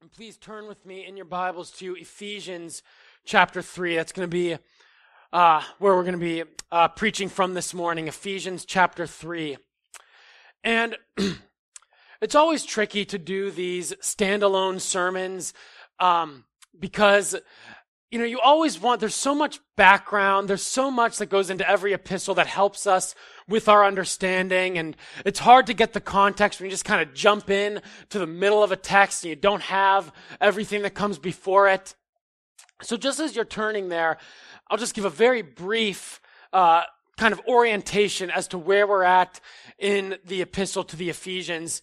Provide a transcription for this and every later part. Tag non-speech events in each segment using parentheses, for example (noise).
And please turn with me in your Bibles to Ephesians chapter 3. That's going to be uh, where we're going to be uh, preaching from this morning. Ephesians chapter 3. And (clears throat) it's always tricky to do these standalone sermons um, because you know, you always want, there's so much background, there's so much that goes into every epistle that helps us with our understanding, and it's hard to get the context when you just kind of jump in to the middle of a text and you don't have everything that comes before it. So just as you're turning there, I'll just give a very brief, uh, kind of orientation as to where we're at in the epistle to the Ephesians.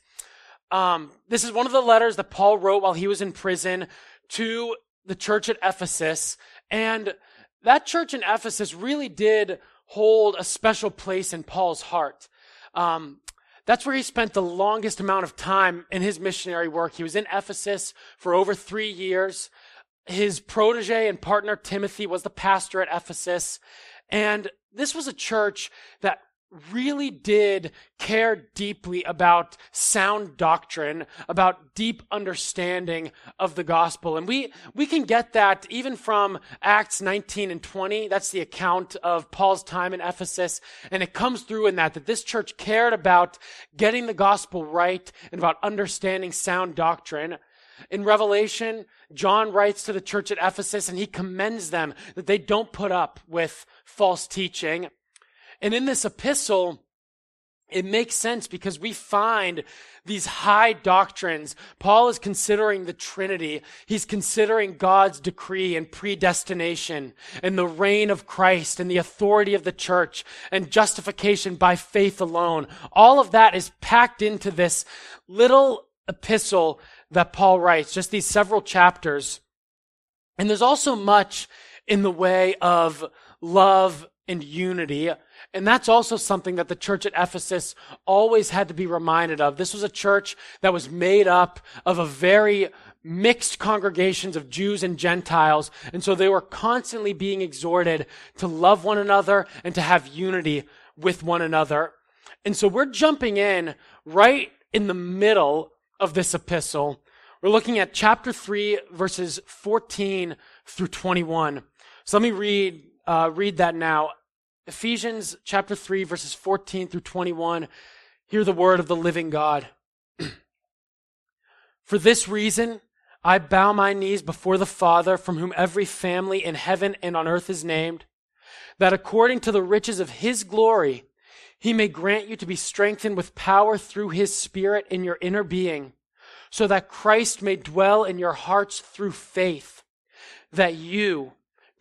Um, this is one of the letters that Paul wrote while he was in prison to the church at Ephesus. And that church in Ephesus really did hold a special place in Paul's heart. Um, that's where he spent the longest amount of time in his missionary work. He was in Ephesus for over three years. His protege and partner Timothy was the pastor at Ephesus. And this was a church that really did care deeply about sound doctrine, about deep understanding of the gospel. And we, we can get that even from Acts 19 and 20. That's the account of Paul's time in Ephesus. And it comes through in that, that this church cared about getting the gospel right and about understanding sound doctrine. In Revelation, John writes to the church at Ephesus and he commends them that they don't put up with false teaching. And in this epistle, it makes sense because we find these high doctrines. Paul is considering the Trinity. He's considering God's decree and predestination and the reign of Christ and the authority of the church and justification by faith alone. All of that is packed into this little epistle that Paul writes, just these several chapters. And there's also much in the way of love and unity. And that's also something that the church at Ephesus always had to be reminded of. This was a church that was made up of a very mixed congregations of Jews and Gentiles. And so they were constantly being exhorted to love one another and to have unity with one another. And so we're jumping in right in the middle of this epistle. We're looking at chapter 3, verses 14 through 21. So let me read, uh, read that now. Ephesians chapter 3, verses 14 through 21. Hear the word of the living God. (clears throat) For this reason, I bow my knees before the Father, from whom every family in heaven and on earth is named, that according to the riches of his glory, he may grant you to be strengthened with power through his Spirit in your inner being, so that Christ may dwell in your hearts through faith, that you,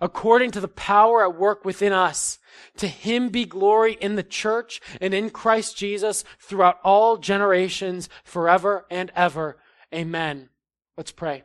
according to the power at work within us, to him be glory in the church and in Christ Jesus throughout all generations, forever and ever. Amen. Let's pray.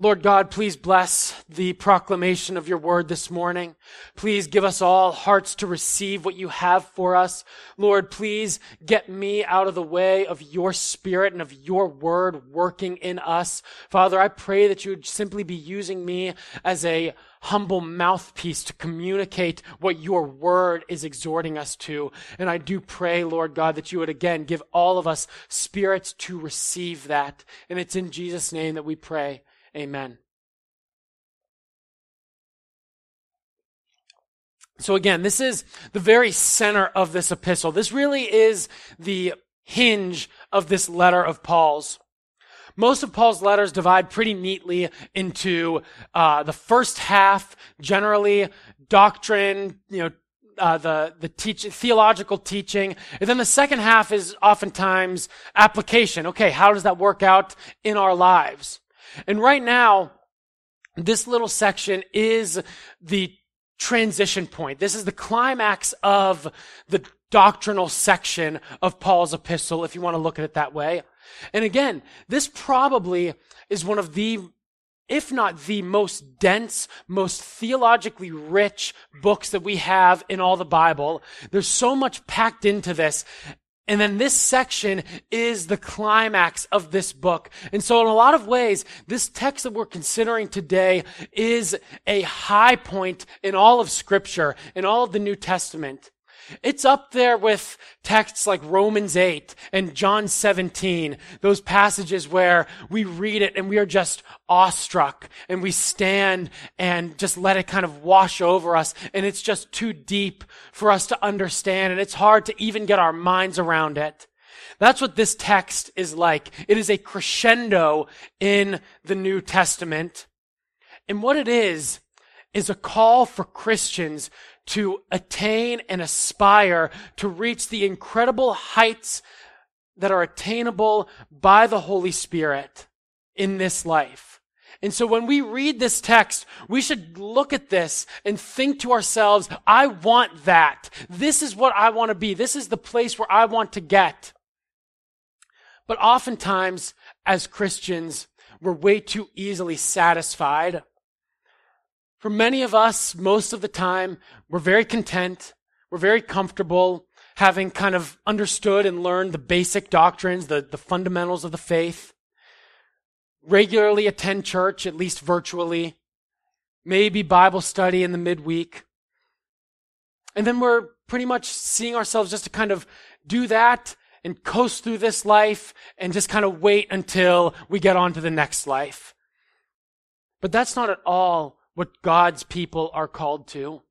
Lord God, please bless the proclamation of your word this morning. Please give us all hearts to receive what you have for us. Lord, please get me out of the way of your spirit and of your word working in us. Father, I pray that you would simply be using me as a humble mouthpiece to communicate what your word is exhorting us to. And I do pray, Lord God, that you would again give all of us spirits to receive that. And it's in Jesus' name that we pray. Amen. So again, this is the very center of this epistle. This really is the hinge of this letter of Paul's. Most of Paul's letters divide pretty neatly into uh, the first half, generally doctrine, you know, uh, the the teach theological teaching, and then the second half is oftentimes application. Okay, how does that work out in our lives? And right now, this little section is the transition point. This is the climax of the doctrinal section of Paul's epistle, if you want to look at it that way. And again, this probably is one of the if not the most dense, most theologically rich books that we have in all the Bible. There's so much packed into this. And then this section is the climax of this book. And so in a lot of ways, this text that we're considering today is a high point in all of scripture, in all of the New Testament. It's up there with texts like Romans 8 and John 17, those passages where we read it and we are just awestruck and we stand and just let it kind of wash over us and it's just too deep for us to understand and it's hard to even get our minds around it. That's what this text is like. It is a crescendo in the New Testament. And what it is, is a call for Christians to attain and aspire to reach the incredible heights that are attainable by the Holy Spirit in this life. And so when we read this text, we should look at this and think to ourselves, I want that. This is what I want to be. This is the place where I want to get. But oftentimes, as Christians, we're way too easily satisfied for many of us, most of the time, we're very content. We're very comfortable having kind of understood and learned the basic doctrines, the, the fundamentals of the faith. Regularly attend church, at least virtually. Maybe Bible study in the midweek. And then we're pretty much seeing ourselves just to kind of do that and coast through this life and just kind of wait until we get on to the next life. But that's not at all what God's people are called to.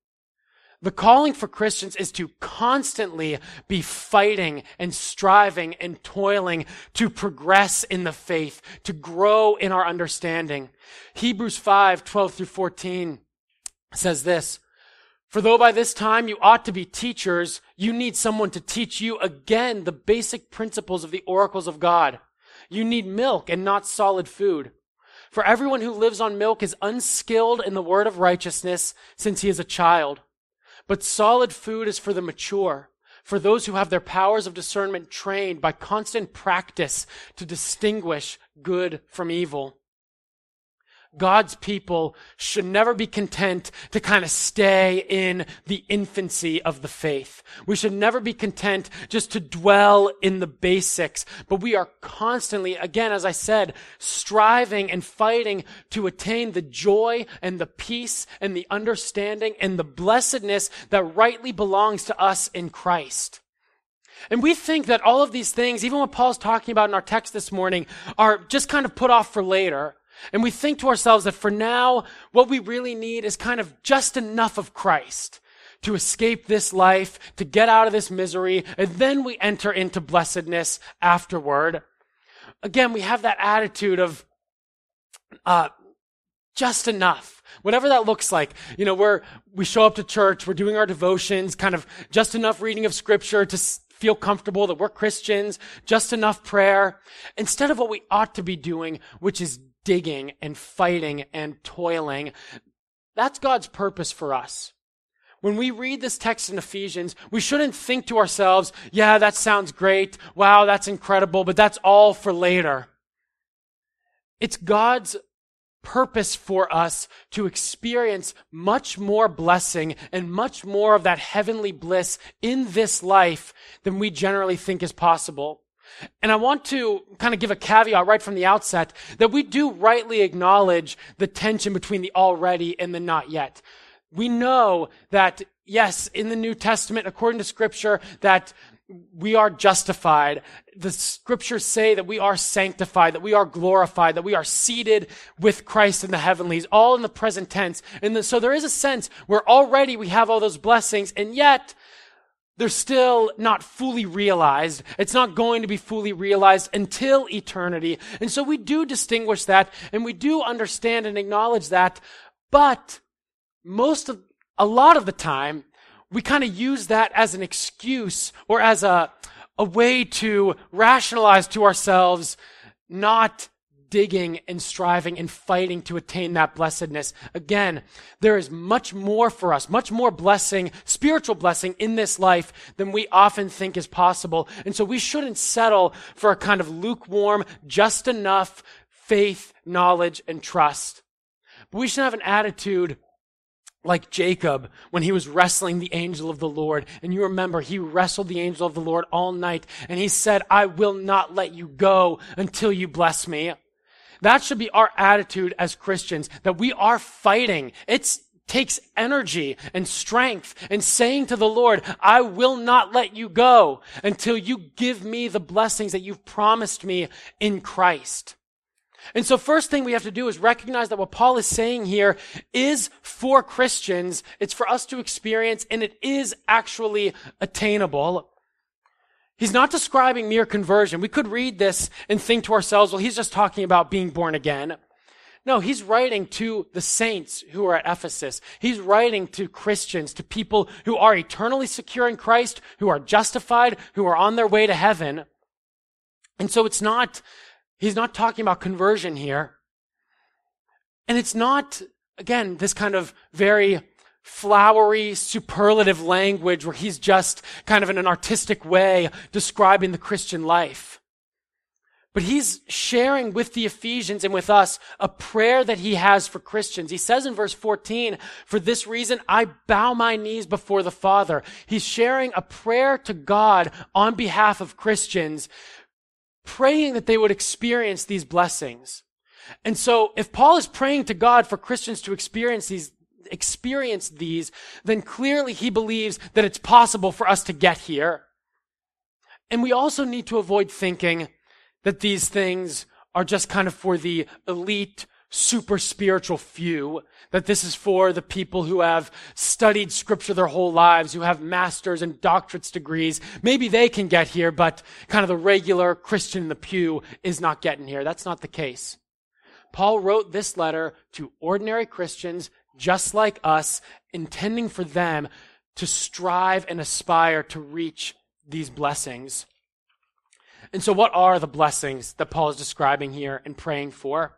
The calling for Christians is to constantly be fighting and striving and toiling to progress in the faith, to grow in our understanding. Hebrews 5, 12 through 14 says this, For though by this time you ought to be teachers, you need someone to teach you again the basic principles of the oracles of God. You need milk and not solid food. For everyone who lives on milk is unskilled in the word of righteousness since he is a child. But solid food is for the mature, for those who have their powers of discernment trained by constant practice to distinguish good from evil. God's people should never be content to kind of stay in the infancy of the faith. We should never be content just to dwell in the basics, but we are constantly, again, as I said, striving and fighting to attain the joy and the peace and the understanding and the blessedness that rightly belongs to us in Christ. And we think that all of these things, even what Paul's talking about in our text this morning, are just kind of put off for later. And we think to ourselves that for now, what we really need is kind of just enough of Christ to escape this life, to get out of this misery, and then we enter into blessedness afterward. Again, we have that attitude of, uh, just enough. Whatever that looks like. You know, we're, we show up to church, we're doing our devotions, kind of just enough reading of scripture to feel comfortable that we're Christians, just enough prayer, instead of what we ought to be doing, which is digging and fighting and toiling. That's God's purpose for us. When we read this text in Ephesians, we shouldn't think to ourselves, yeah, that sounds great. Wow, that's incredible, but that's all for later. It's God's purpose for us to experience much more blessing and much more of that heavenly bliss in this life than we generally think is possible. And I want to kind of give a caveat right from the outset that we do rightly acknowledge the tension between the already and the not yet. We know that, yes, in the New Testament, according to scripture, that we are justified. The scriptures say that we are sanctified, that we are glorified, that we are seated with Christ in the heavenlies, all in the present tense. And so there is a sense where already we have all those blessings, and yet they're still not fully realized. It's not going to be fully realized until eternity. And so we do distinguish that and we do understand and acknowledge that. But most of, a lot of the time, we kind of use that as an excuse or as a, a way to rationalize to ourselves not digging and striving and fighting to attain that blessedness. Again, there is much more for us, much more blessing, spiritual blessing in this life than we often think is possible. And so we shouldn't settle for a kind of lukewarm, just enough faith, knowledge, and trust. But we should have an attitude like Jacob when he was wrestling the angel of the Lord. And you remember he wrestled the angel of the Lord all night and he said, I will not let you go until you bless me. That should be our attitude as Christians, that we are fighting. It takes energy and strength and saying to the Lord, I will not let you go until you give me the blessings that you've promised me in Christ. And so first thing we have to do is recognize that what Paul is saying here is for Christians. It's for us to experience and it is actually attainable. He's not describing mere conversion. We could read this and think to ourselves, well, he's just talking about being born again. No, he's writing to the saints who are at Ephesus. He's writing to Christians, to people who are eternally secure in Christ, who are justified, who are on their way to heaven. And so it's not He's not talking about conversion here. And it's not, again, this kind of very flowery, superlative language where he's just kind of in an artistic way describing the Christian life. But he's sharing with the Ephesians and with us a prayer that he has for Christians. He says in verse 14, for this reason I bow my knees before the Father. He's sharing a prayer to God on behalf of Christians praying that they would experience these blessings. And so if Paul is praying to God for Christians to experience these, experience these, then clearly he believes that it's possible for us to get here. And we also need to avoid thinking that these things are just kind of for the elite super spiritual few, that this is for the people who have studied scripture their whole lives, who have masters and doctorates degrees. Maybe they can get here, but kind of the regular Christian in the pew is not getting here. That's not the case. Paul wrote this letter to ordinary Christians just like us, intending for them to strive and aspire to reach these blessings. And so what are the blessings that Paul is describing here and praying for?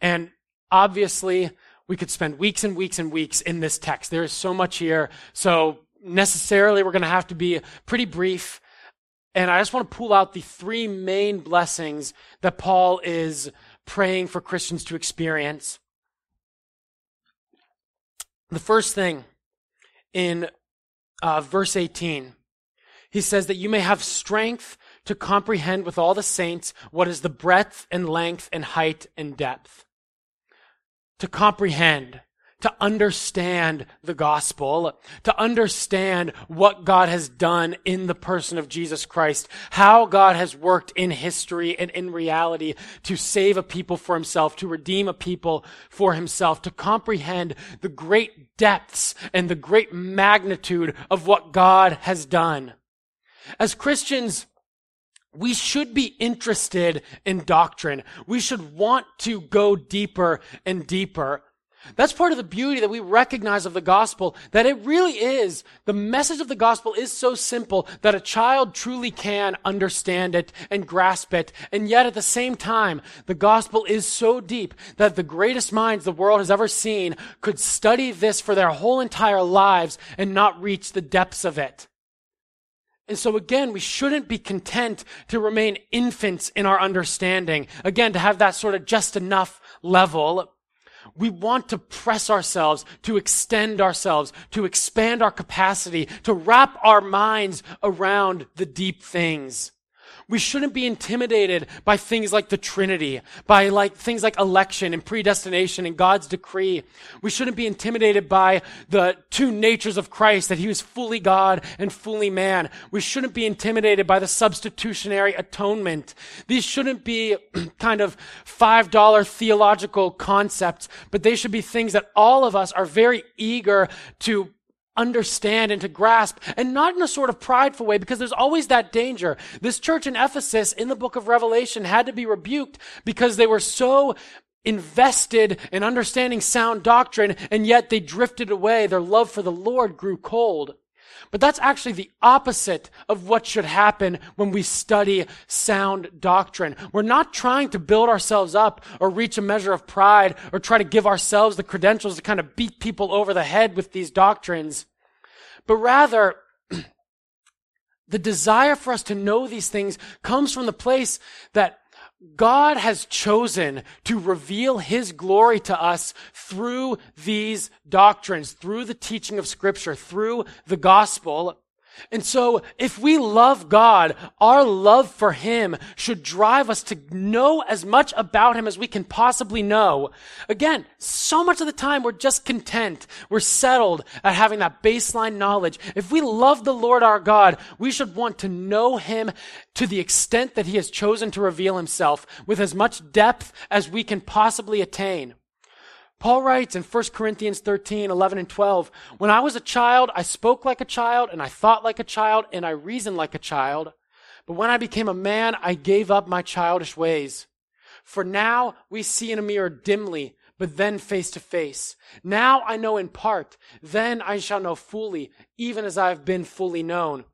And obviously, we could spend weeks and weeks and weeks in this text. There is so much here. So necessarily, we're going to have to be pretty brief. And I just want to pull out the three main blessings that Paul is praying for Christians to experience. The first thing in uh, verse 18, he says that you may have strength to comprehend with all the saints what is the breadth and length and height and depth. To comprehend, to understand the gospel, to understand what God has done in the person of Jesus Christ, how God has worked in history and in reality to save a people for himself, to redeem a people for himself, to comprehend the great depths and the great magnitude of what God has done. As Christians, we should be interested in doctrine. We should want to go deeper and deeper. That's part of the beauty that we recognize of the gospel, that it really is, the message of the gospel is so simple that a child truly can understand it and grasp it. And yet at the same time, the gospel is so deep that the greatest minds the world has ever seen could study this for their whole entire lives and not reach the depths of it. And so again, we shouldn't be content to remain infants in our understanding. Again, to have that sort of just enough level. We want to press ourselves, to extend ourselves, to expand our capacity, to wrap our minds around the deep things. We shouldn't be intimidated by things like the Trinity, by like things like election and predestination and God's decree. We shouldn't be intimidated by the two natures of Christ, that he was fully God and fully man. We shouldn't be intimidated by the substitutionary atonement. These shouldn't be (clears throat) kind of $5 theological concepts, but they should be things that all of us are very eager to understand and to grasp, and not in a sort of prideful way, because there's always that danger. This church in Ephesus in the book of Revelation had to be rebuked because they were so invested in understanding sound doctrine, and yet they drifted away. Their love for the Lord grew cold. But that's actually the opposite of what should happen when we study sound doctrine. We're not trying to build ourselves up or reach a measure of pride or try to give ourselves the credentials to kind of beat people over the head with these doctrines but rather, (clears throat) the desire for us to know these things comes from the place that God has chosen to reveal his glory to us through these doctrines, through the teaching of scripture, through the gospel. And so if we love God, our love for Him should drive us to know as much about Him as we can possibly know. Again, so much of the time we're just content. We're settled at having that baseline knowledge. If we love the Lord our God, we should want to know Him to the extent that He has chosen to reveal Himself with as much depth as we can possibly attain. Paul writes in 1 Corinthians 13, 11, and 12, When I was a child, I spoke like a child, and I thought like a child, and I reasoned like a child. But when I became a man, I gave up my childish ways. For now we see in a mirror dimly, but then face to face. Now I know in part, then I shall know fully, even as I have been fully known.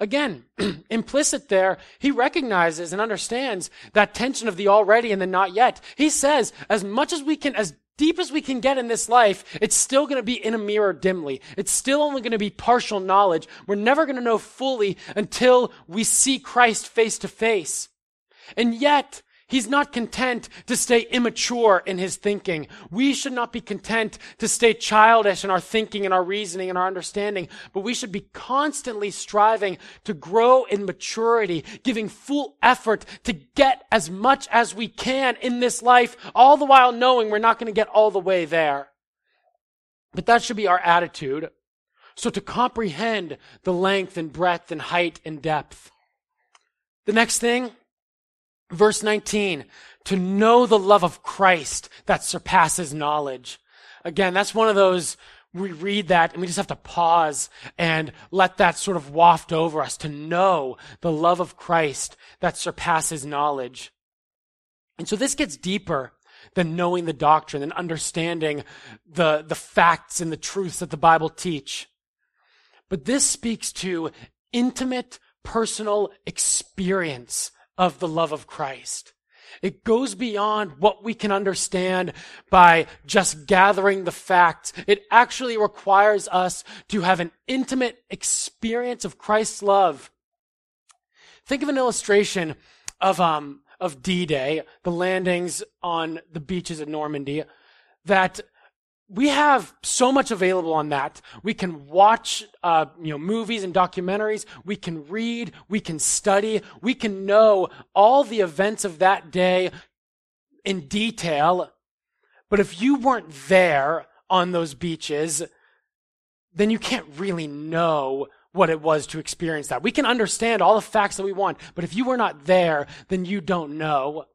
Again, (clears throat) implicit there, he recognizes and understands that tension of the already and the not yet. He says, as much as we can, as deep as we can get in this life, it's still going to be in a mirror dimly. It's still only going to be partial knowledge. We're never going to know fully until we see Christ face to face. And yet, He's not content to stay immature in his thinking. We should not be content to stay childish in our thinking and our reasoning and our understanding, but we should be constantly striving to grow in maturity, giving full effort to get as much as we can in this life, all the while knowing we're not going to get all the way there. But that should be our attitude. So to comprehend the length and breadth and height and depth. The next thing, Verse 19, to know the love of Christ that surpasses knowledge. Again, that's one of those, we read that and we just have to pause and let that sort of waft over us to know the love of Christ that surpasses knowledge. And so this gets deeper than knowing the doctrine and understanding the, the facts and the truths that the Bible teach. But this speaks to intimate personal experience of the love of Christ. It goes beyond what we can understand by just gathering the facts. It actually requires us to have an intimate experience of Christ's love. Think of an illustration of, um, of D-Day, the landings on the beaches of Normandy, that we have so much available on that. We can watch, uh, you know, movies and documentaries. We can read. We can study. We can know all the events of that day in detail. But if you weren't there on those beaches, then you can't really know what it was to experience that. We can understand all the facts that we want, but if you were not there, then you don't know.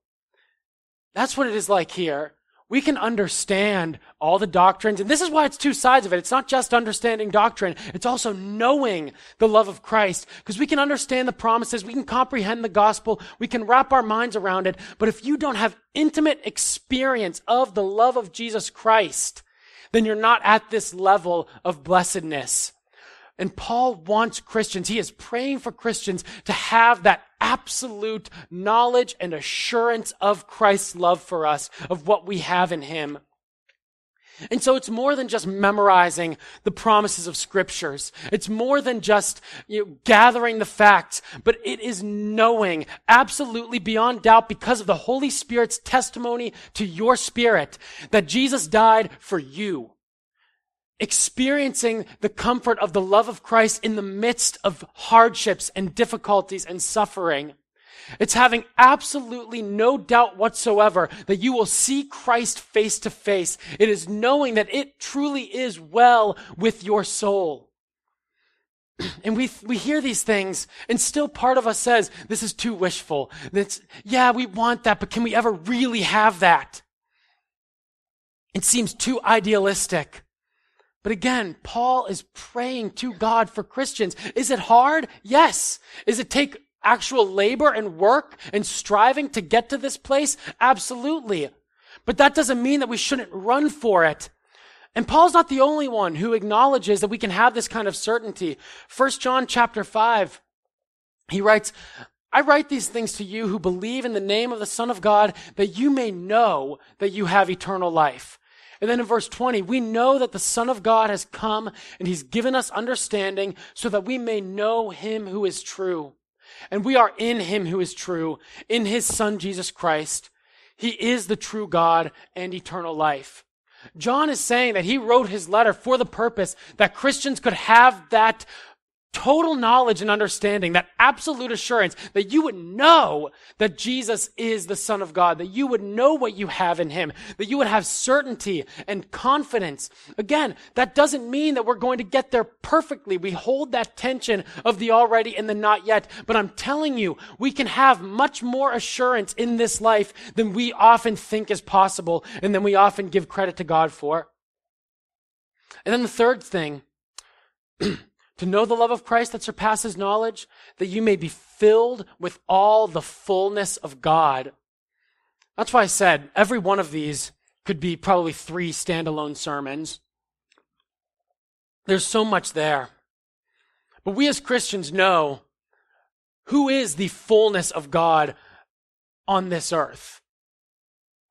That's what it is like here we can understand all the doctrines. And this is why it's two sides of it. It's not just understanding doctrine. It's also knowing the love of Christ. Because we can understand the promises. We can comprehend the gospel. We can wrap our minds around it. But if you don't have intimate experience of the love of Jesus Christ, then you're not at this level of blessedness. And Paul wants Christians, he is praying for Christians to have that absolute knowledge and assurance of Christ's love for us, of what we have in him. And so it's more than just memorizing the promises of scriptures. It's more than just you know, gathering the facts, but it is knowing absolutely beyond doubt because of the Holy Spirit's testimony to your spirit that Jesus died for you experiencing the comfort of the love of Christ in the midst of hardships and difficulties and suffering. It's having absolutely no doubt whatsoever that you will see Christ face to face. It is knowing that it truly is well with your soul. (clears throat) And we, we hear these things and still part of us says, this is too wishful. That's, yeah, we want that, but can we ever really have that? It seems too idealistic. But again, Paul is praying to God for Christians. Is it hard? Yes. Is it take actual labor and work and striving to get to this place? Absolutely. But that doesn't mean that we shouldn't run for it. And Paul's not the only one who acknowledges that we can have this kind of certainty. First John chapter 5, he writes, I write these things to you who believe in the name of the Son of God that you may know that you have eternal life. And then in verse 20, we know that the Son of God has come and he's given us understanding so that we may know him who is true. And we are in him who is true, in his son Jesus Christ. He is the true God and eternal life. John is saying that he wrote his letter for the purpose that Christians could have that total knowledge and understanding, that absolute assurance that you would know that Jesus is the Son of God, that you would know what you have in Him, that you would have certainty and confidence. Again, that doesn't mean that we're going to get there perfectly. We hold that tension of the already and the not yet. But I'm telling you, we can have much more assurance in this life than we often think is possible and than we often give credit to God for. And then the third thing, (clears throat) to know the love of Christ that surpasses knowledge, that you may be filled with all the fullness of God. That's why I said every one of these could be probably three standalone sermons. There's so much there. But we as Christians know who is the fullness of God on this earth.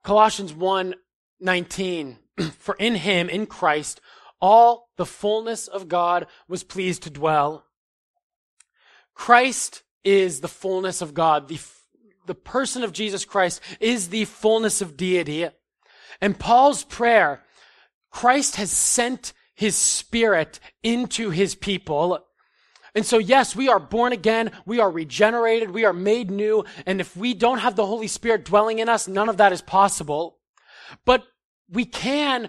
Colossians 1 19. (clears throat) For in him, in Christ, all the fullness of God was pleased to dwell. Christ is the fullness of God. The, the person of Jesus Christ is the fullness of deity. And Paul's prayer, Christ has sent his spirit into his people. And so, yes, we are born again. We are regenerated. We are made new. And if we don't have the Holy Spirit dwelling in us, none of that is possible. But we can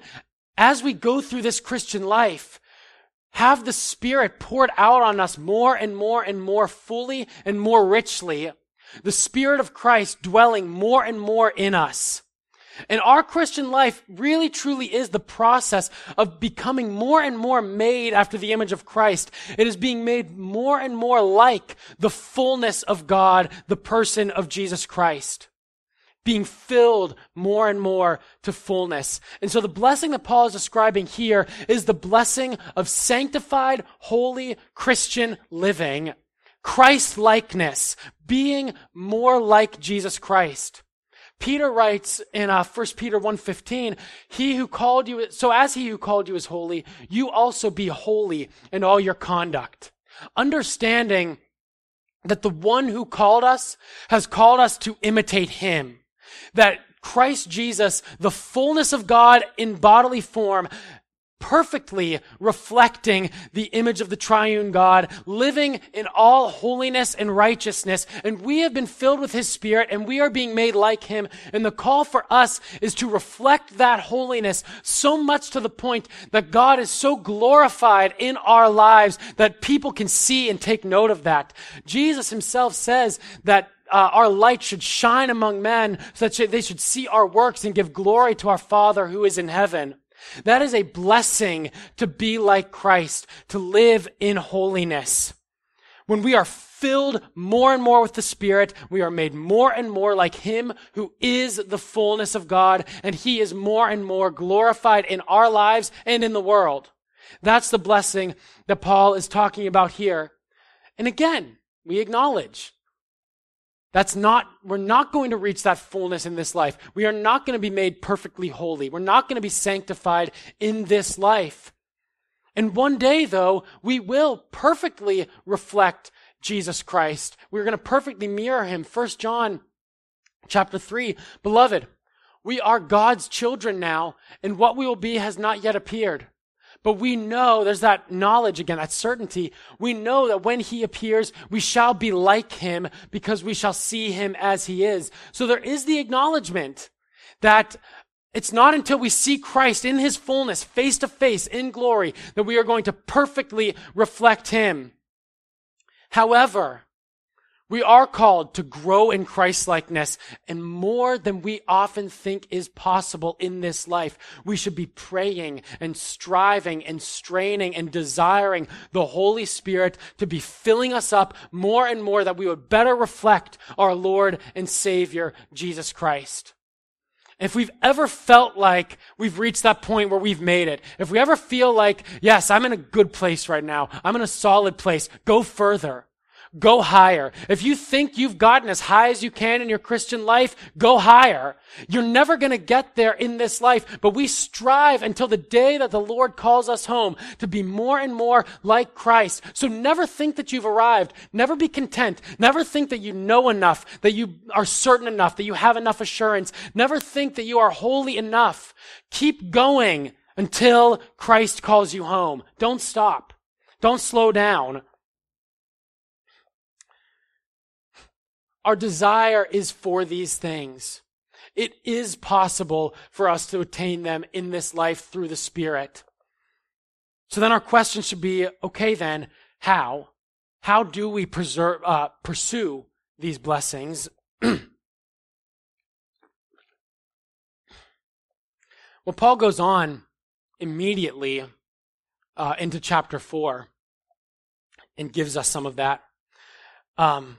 as we go through this Christian life, have the Spirit poured out on us more and more and more fully and more richly. The Spirit of Christ dwelling more and more in us. And our Christian life really truly is the process of becoming more and more made after the image of Christ. It is being made more and more like the fullness of God, the person of Jesus Christ being filled more and more to fullness. And so the blessing that Paul is describing here is the blessing of sanctified, holy Christian living, Christ likeness, being more like Jesus Christ. Peter writes in uh, 1 Peter 1.15, He who called you, so as he who called you is holy, you also be holy in all your conduct. Understanding that the one who called us has called us to imitate him that Christ Jesus, the fullness of God in bodily form, perfectly reflecting the image of the triune God, living in all holiness and righteousness. And we have been filled with his spirit and we are being made like him. And the call for us is to reflect that holiness so much to the point that God is so glorified in our lives that people can see and take note of that. Jesus himself says that uh, our light should shine among men so that they should see our works and give glory to our Father who is in heaven. That is a blessing to be like Christ, to live in holiness. When we are filled more and more with the Spirit, we are made more and more like Him who is the fullness of God, and He is more and more glorified in our lives and in the world. That's the blessing that Paul is talking about here. And again, we acknowledge that's not, we're not going to reach that fullness in this life. We are not going to be made perfectly holy. We're not going to be sanctified in this life. And one day, though, we will perfectly reflect Jesus Christ. We're going to perfectly mirror him. First John chapter 3. Beloved, we are God's children now, and what we will be has not yet appeared. But we know there's that knowledge again, that certainty. We know that when he appears, we shall be like him because we shall see him as he is. So there is the acknowledgement that it's not until we see Christ in his fullness, face to face, in glory, that we are going to perfectly reflect him. However, we are called to grow in Christlikeness and more than we often think is possible in this life. We should be praying and striving and straining and desiring the Holy Spirit to be filling us up more and more that we would better reflect our Lord and Savior, Jesus Christ. If we've ever felt like we've reached that point where we've made it, if we ever feel like, yes, I'm in a good place right now, I'm in a solid place, go further. Go higher. If you think you've gotten as high as you can in your Christian life, go higher. You're never going to get there in this life, but we strive until the day that the Lord calls us home to be more and more like Christ. So never think that you've arrived. Never be content. Never think that you know enough, that you are certain enough, that you have enough assurance. Never think that you are holy enough. Keep going until Christ calls you home. Don't stop. Don't slow down. Our desire is for these things. It is possible for us to attain them in this life through the Spirit. So then our question should be, okay then, how? How do we preserve, uh, pursue these blessings? (clears throat) well, Paul goes on immediately uh, into chapter 4 and gives us some of that. Um,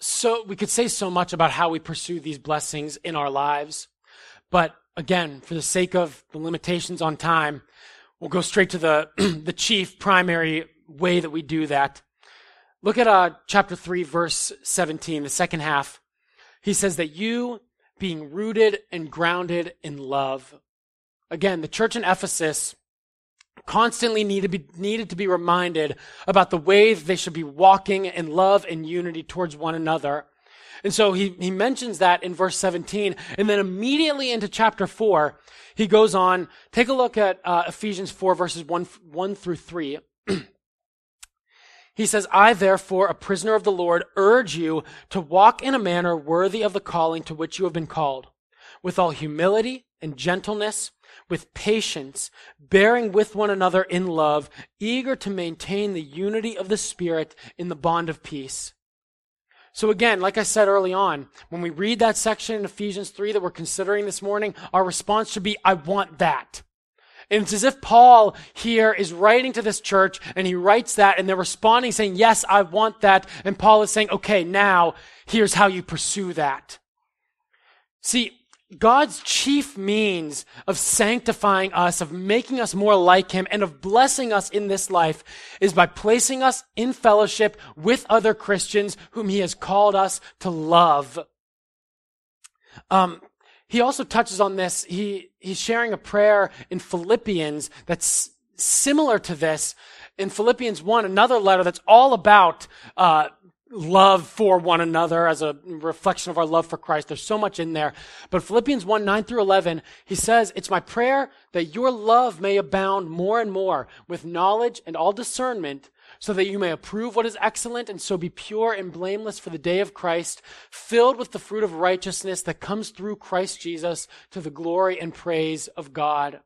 so we could say so much about how we pursue these blessings in our lives. But again, for the sake of the limitations on time, we'll go straight to the, (clears throat) the chief primary way that we do that. Look at uh, chapter 3, verse 17, the second half. He says that you, being rooted and grounded in love. Again, the church in Ephesus constantly need to be, needed to be reminded about the way that they should be walking in love and unity towards one another. And so he, he mentions that in verse 17. And then immediately into chapter 4, he goes on. Take a look at uh, Ephesians 4, verses 1, 1 through 3. (clears throat) he says, I, therefore, a prisoner of the Lord, urge you to walk in a manner worthy of the calling to which you have been called, with all humility and gentleness with patience, bearing with one another in love, eager to maintain the unity of the Spirit in the bond of peace. So again, like I said early on, when we read that section in Ephesians 3 that we're considering this morning, our response should be, I want that. And it's as if Paul here is writing to this church and he writes that and they're responding saying, yes, I want that. And Paul is saying, okay, now here's how you pursue that. See, God's chief means of sanctifying us, of making us more like Him, and of blessing us in this life is by placing us in fellowship with other Christians whom He has called us to love. Um, he also touches on this. He, he's sharing a prayer in Philippians that's similar to this. In Philippians 1, another letter that's all about, uh, love for one another as a reflection of our love for Christ. There's so much in there. But Philippians 1, 9 through 11, he says, It's my prayer that your love may abound more and more with knowledge and all discernment so that you may approve what is excellent and so be pure and blameless for the day of Christ, filled with the fruit of righteousness that comes through Christ Jesus to the glory and praise of God.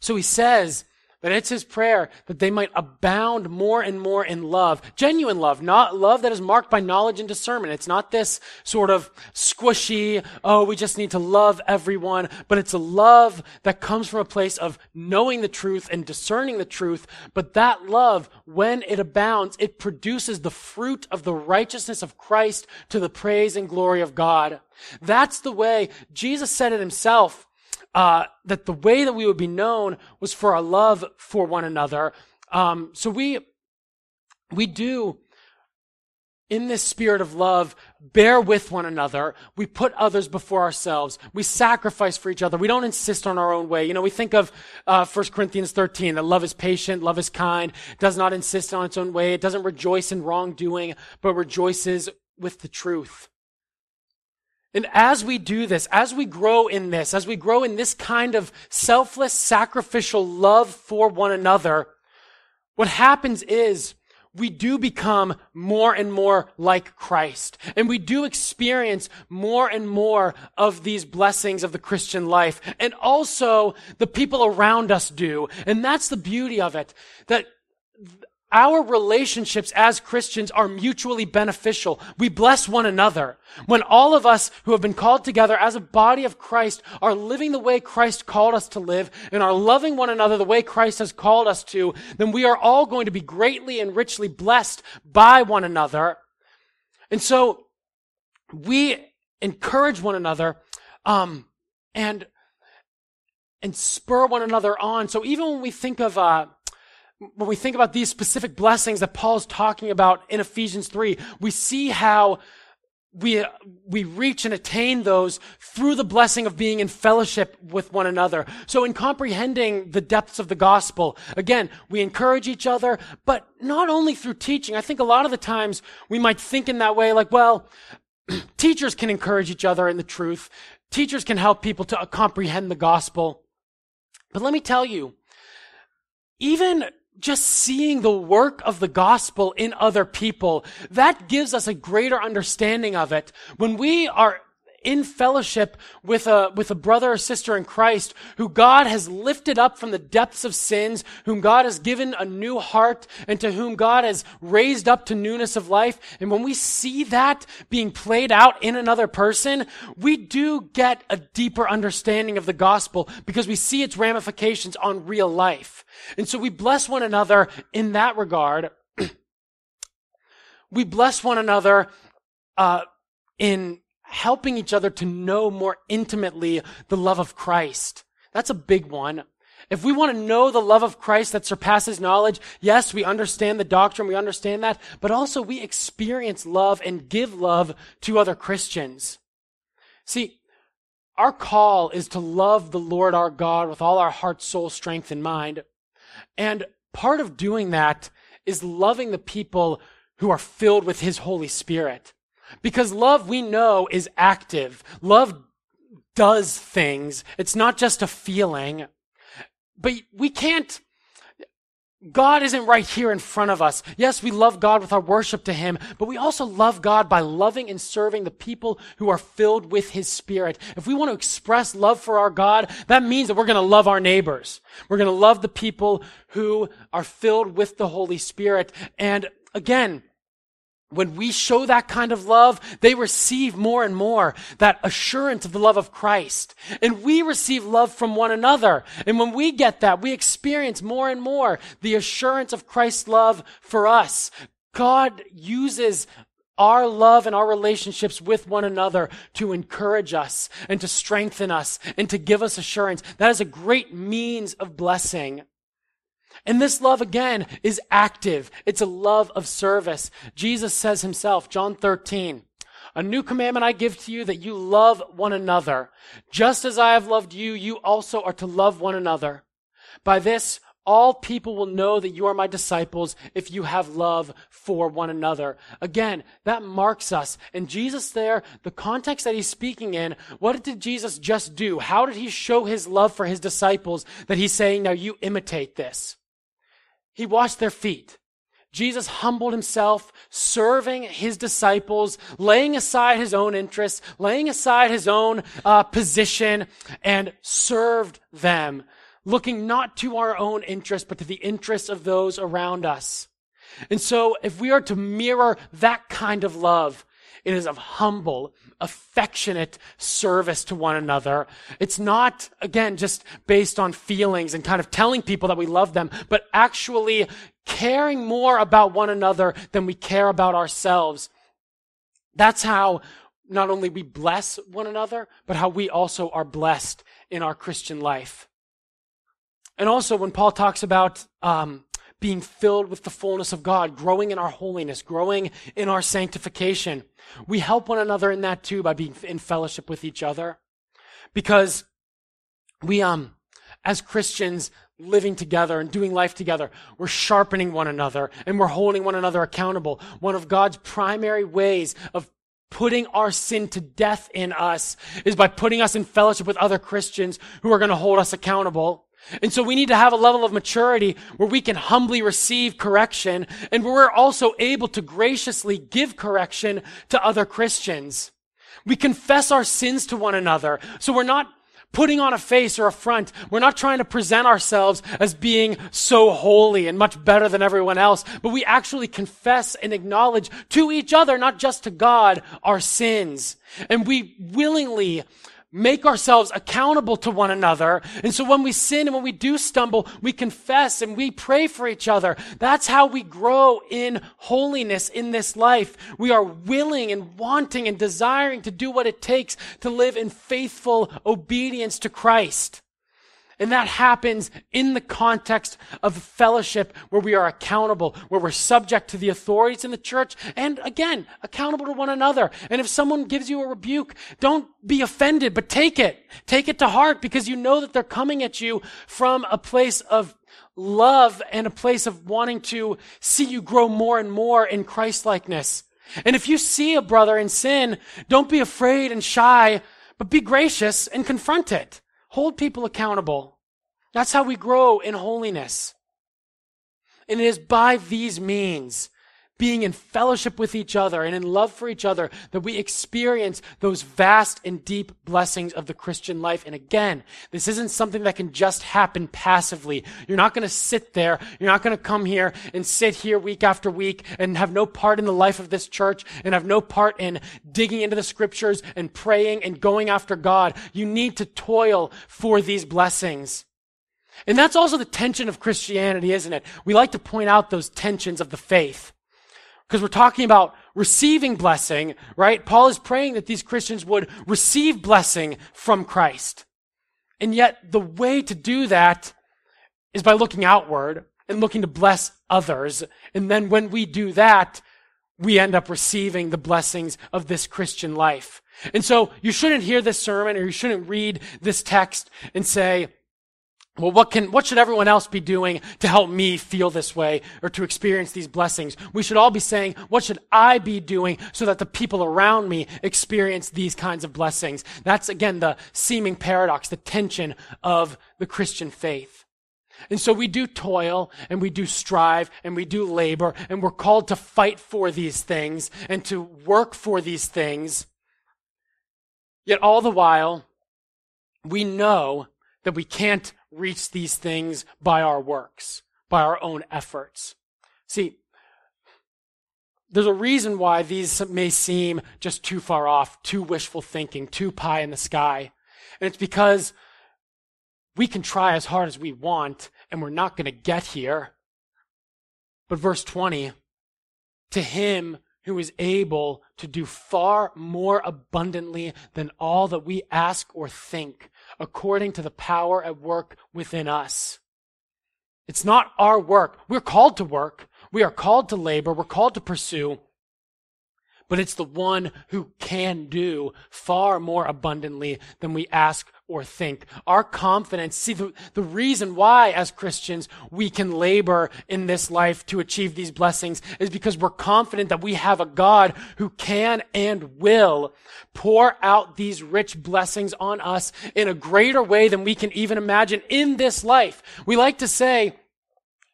So he says, that it's his prayer that they might abound more and more in love, genuine love, not love that is marked by knowledge and discernment. It's not this sort of squishy, oh, we just need to love everyone, but it's a love that comes from a place of knowing the truth and discerning the truth. But that love, when it abounds, it produces the fruit of the righteousness of Christ to the praise and glory of God. That's the way Jesus said it himself uh, that the way that we would be known was for our love for one another. Um, so we we do in this spirit of love bear with one another. We put others before ourselves. We sacrifice for each other. We don't insist on our own way. You know we think of uh, 1 corinthians 13 that love is patient love is kind does not insist on its own way it doesn't rejoice in wrongdoing but rejoices with the truth and as we do this, as we grow in this, as we grow in this kind of selfless, sacrificial love for one another, what happens is we do become more and more like Christ. And we do experience more and more of these blessings of the Christian life. And also the people around us do. And that's the beauty of it. That our relationships as Christians are mutually beneficial. We bless one another. When all of us who have been called together as a body of Christ are living the way Christ called us to live and are loving one another the way Christ has called us to, then we are all going to be greatly and richly blessed by one another. And so we encourage one another, um, and, and spur one another on. So even when we think of, uh, when we think about these specific blessings that Paul's talking about in Ephesians 3, we see how we, we reach and attain those through the blessing of being in fellowship with one another. So in comprehending the depths of the gospel, again, we encourage each other, but not only through teaching. I think a lot of the times we might think in that way, like, well, (clears throat) teachers can encourage each other in the truth. Teachers can help people to comprehend the gospel. But let me tell you, even just seeing the work of the gospel in other people, that gives us a greater understanding of it. When we are in fellowship with a, with a brother or sister in Christ who God has lifted up from the depths of sins, whom God has given a new heart, and to whom God has raised up to newness of life. And when we see that being played out in another person, we do get a deeper understanding of the gospel because we see its ramifications on real life. And so we bless one another in that regard. (clears throat) we bless one another uh, in helping each other to know more intimately the love of Christ. That's a big one. If we want to know the love of Christ that surpasses knowledge, yes, we understand the doctrine, we understand that, but also we experience love and give love to other Christians. See, our call is to love the Lord our God with all our heart, soul, strength, and mind. And part of doing that is loving the people who are filled with His Holy Spirit. Because love, we know, is active. Love does things. It's not just a feeling. But we can't, God isn't right here in front of us. Yes, we love God with our worship to Him, but we also love God by loving and serving the people who are filled with His Spirit. If we want to express love for our God, that means that we're going to love our neighbors. We're going to love the people who are filled with the Holy Spirit. And again, when we show that kind of love, they receive more and more that assurance of the love of Christ. And we receive love from one another. And when we get that, we experience more and more the assurance of Christ's love for us. God uses our love and our relationships with one another to encourage us and to strengthen us and to give us assurance. That is a great means of blessing. And this love again is active. It's a love of service. Jesus says himself, John 13, a new commandment I give to you that you love one another. Just as I have loved you, you also are to love one another. By this, all people will know that you are my disciples if you have love for one another. Again, that marks us. And Jesus there, the context that he's speaking in, what did Jesus just do? How did he show his love for his disciples that he's saying, now you imitate this? He washed their feet. Jesus humbled himself, serving his disciples, laying aside his own interests, laying aside his own uh, position, and served them, looking not to our own interests, but to the interests of those around us. And so, if we are to mirror that kind of love, it is of humble, affectionate service to one another. It's not, again, just based on feelings and kind of telling people that we love them, but actually caring more about one another than we care about ourselves. That's how not only we bless one another, but how we also are blessed in our Christian life. And also, when Paul talks about um, being filled with the fullness of God, growing in our holiness, growing in our sanctification. We help one another in that too by being in fellowship with each other. Because we, um, as Christians, living together and doing life together, we're sharpening one another and we're holding one another accountable. One of God's primary ways of putting our sin to death in us is by putting us in fellowship with other Christians who are going to hold us accountable. And so we need to have a level of maturity where we can humbly receive correction and where we're also able to graciously give correction to other Christians. We confess our sins to one another. So we're not putting on a face or a front. We're not trying to present ourselves as being so holy and much better than everyone else, but we actually confess and acknowledge to each other, not just to God, our sins. And we willingly make ourselves accountable to one another. And so when we sin and when we do stumble, we confess and we pray for each other. That's how we grow in holiness in this life. We are willing and wanting and desiring to do what it takes to live in faithful obedience to Christ. And that happens in the context of fellowship where we are accountable, where we're subject to the authorities in the church, and again, accountable to one another. And if someone gives you a rebuke, don't be offended, but take it. Take it to heart because you know that they're coming at you from a place of love and a place of wanting to see you grow more and more in Christlikeness. And if you see a brother in sin, don't be afraid and shy, but be gracious and confront it. Hold people accountable. That's how we grow in holiness. And it is by these means being in fellowship with each other and in love for each other, that we experience those vast and deep blessings of the Christian life. And again, this isn't something that can just happen passively. You're not going to sit there. You're not going to come here and sit here week after week and have no part in the life of this church and have no part in digging into the scriptures and praying and going after God. You need to toil for these blessings. And that's also the tension of Christianity, isn't it? We like to point out those tensions of the faith because we're talking about receiving blessing, right? Paul is praying that these Christians would receive blessing from Christ. And yet the way to do that is by looking outward and looking to bless others. And then when we do that, we end up receiving the blessings of this Christian life. And so you shouldn't hear this sermon or you shouldn't read this text and say, well, what can, what should everyone else be doing to help me feel this way or to experience these blessings? We should all be saying, what should I be doing so that the people around me experience these kinds of blessings? That's again the seeming paradox, the tension of the Christian faith. And so we do toil and we do strive and we do labor and we're called to fight for these things and to work for these things. Yet all the while, we know that we can't reach these things by our works, by our own efforts. See, there's a reason why these may seem just too far off, too wishful thinking, too pie in the sky. And it's because we can try as hard as we want and we're not going to get here. But verse 20, to him who is able to do far more abundantly than all that we ask or think, according to the power at work within us. It's not our work. We're called to work. We are called to labor. We're called to pursue but it's the one who can do far more abundantly than we ask or think. Our confidence, see, the, the reason why as Christians we can labor in this life to achieve these blessings is because we're confident that we have a God who can and will pour out these rich blessings on us in a greater way than we can even imagine in this life. We like to say,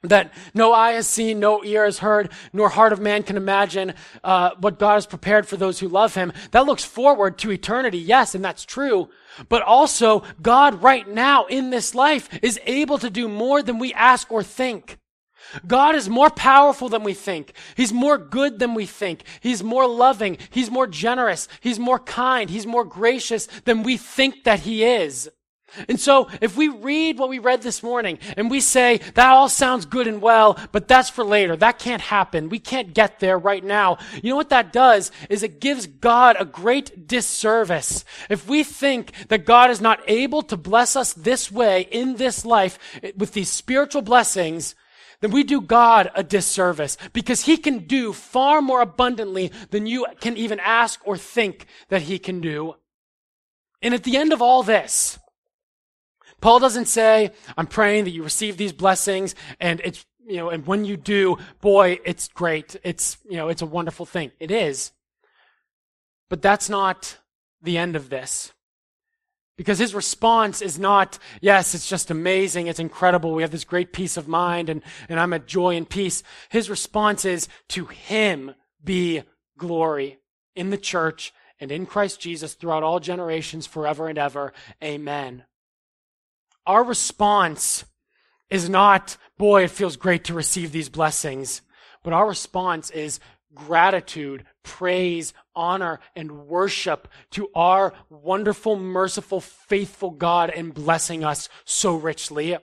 that no eye has seen, no ear has heard, nor heart of man can imagine uh, what God has prepared for those who love Him. That looks forward to eternity, yes, and that's true. But also, God right now in this life is able to do more than we ask or think. God is more powerful than we think. He's more good than we think. He's more loving. He's more generous. He's more kind. He's more gracious than we think that He is. And so, if we read what we read this morning and we say, that all sounds good and well, but that's for later, that can't happen, we can't get there right now, you know what that does is it gives God a great disservice. If we think that God is not able to bless us this way in this life with these spiritual blessings, then we do God a disservice because he can do far more abundantly than you can even ask or think that he can do. And at the end of all this, Paul doesn't say, I'm praying that you receive these blessings and it's, you know, and when you do, boy, it's great. It's, you know, it's a wonderful thing. It is. But that's not the end of this. Because his response is not, yes, it's just amazing, it's incredible, we have this great peace of mind, and, and I'm at joy and peace. His response is, to him be glory in the church and in Christ Jesus throughout all generations, forever and ever. Amen. Our response is not, boy, it feels great to receive these blessings, but our response is gratitude, praise, honor, and worship to our wonderful, merciful, faithful God in blessing us so richly.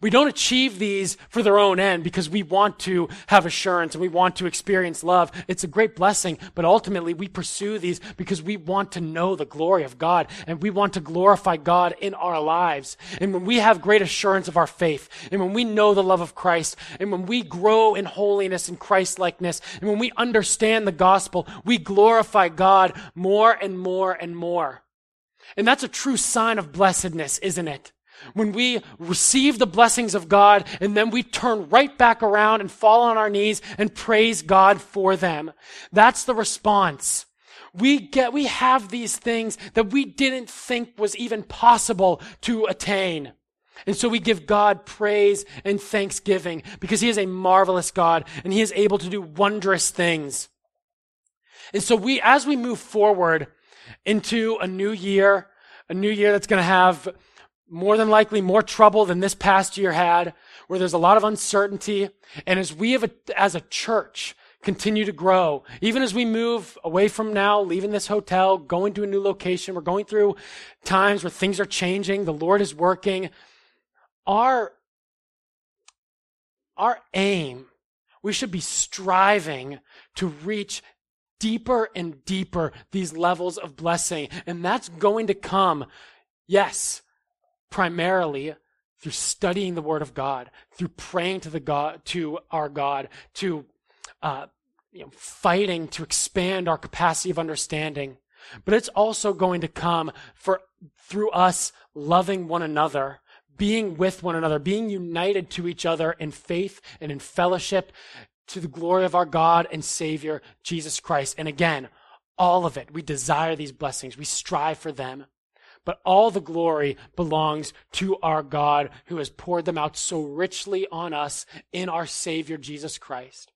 We don't achieve these for their own end because we want to have assurance and we want to experience love. It's a great blessing, but ultimately we pursue these because we want to know the glory of God and we want to glorify God in our lives. And when we have great assurance of our faith and when we know the love of Christ and when we grow in holiness and Christ likeness and when we understand the gospel, we glorify God more and more and more. And that's a true sign of blessedness, isn't it? When we receive the blessings of God and then we turn right back around and fall on our knees and praise God for them. That's the response. We get, we have these things that we didn't think was even possible to attain. And so we give God praise and thanksgiving because he is a marvelous God and he is able to do wondrous things. And so we, as we move forward into a new year, a new year that's going to have more than likely more trouble than this past year had, where there's a lot of uncertainty. And as we have, a, as a church, continue to grow, even as we move away from now, leaving this hotel, going to a new location, we're going through times where things are changing, the Lord is working. Our, our aim, we should be striving to reach deeper and deeper these levels of blessing. And that's going to come, yes, primarily through studying the Word of God, through praying to the God, to our God, to uh, you know, fighting to expand our capacity of understanding. But it's also going to come for through us loving one another, being with one another, being united to each other in faith and in fellowship to the glory of our God and Savior, Jesus Christ. And again, all of it, we desire these blessings. We strive for them. But all the glory belongs to our God who has poured them out so richly on us in our Savior Jesus Christ.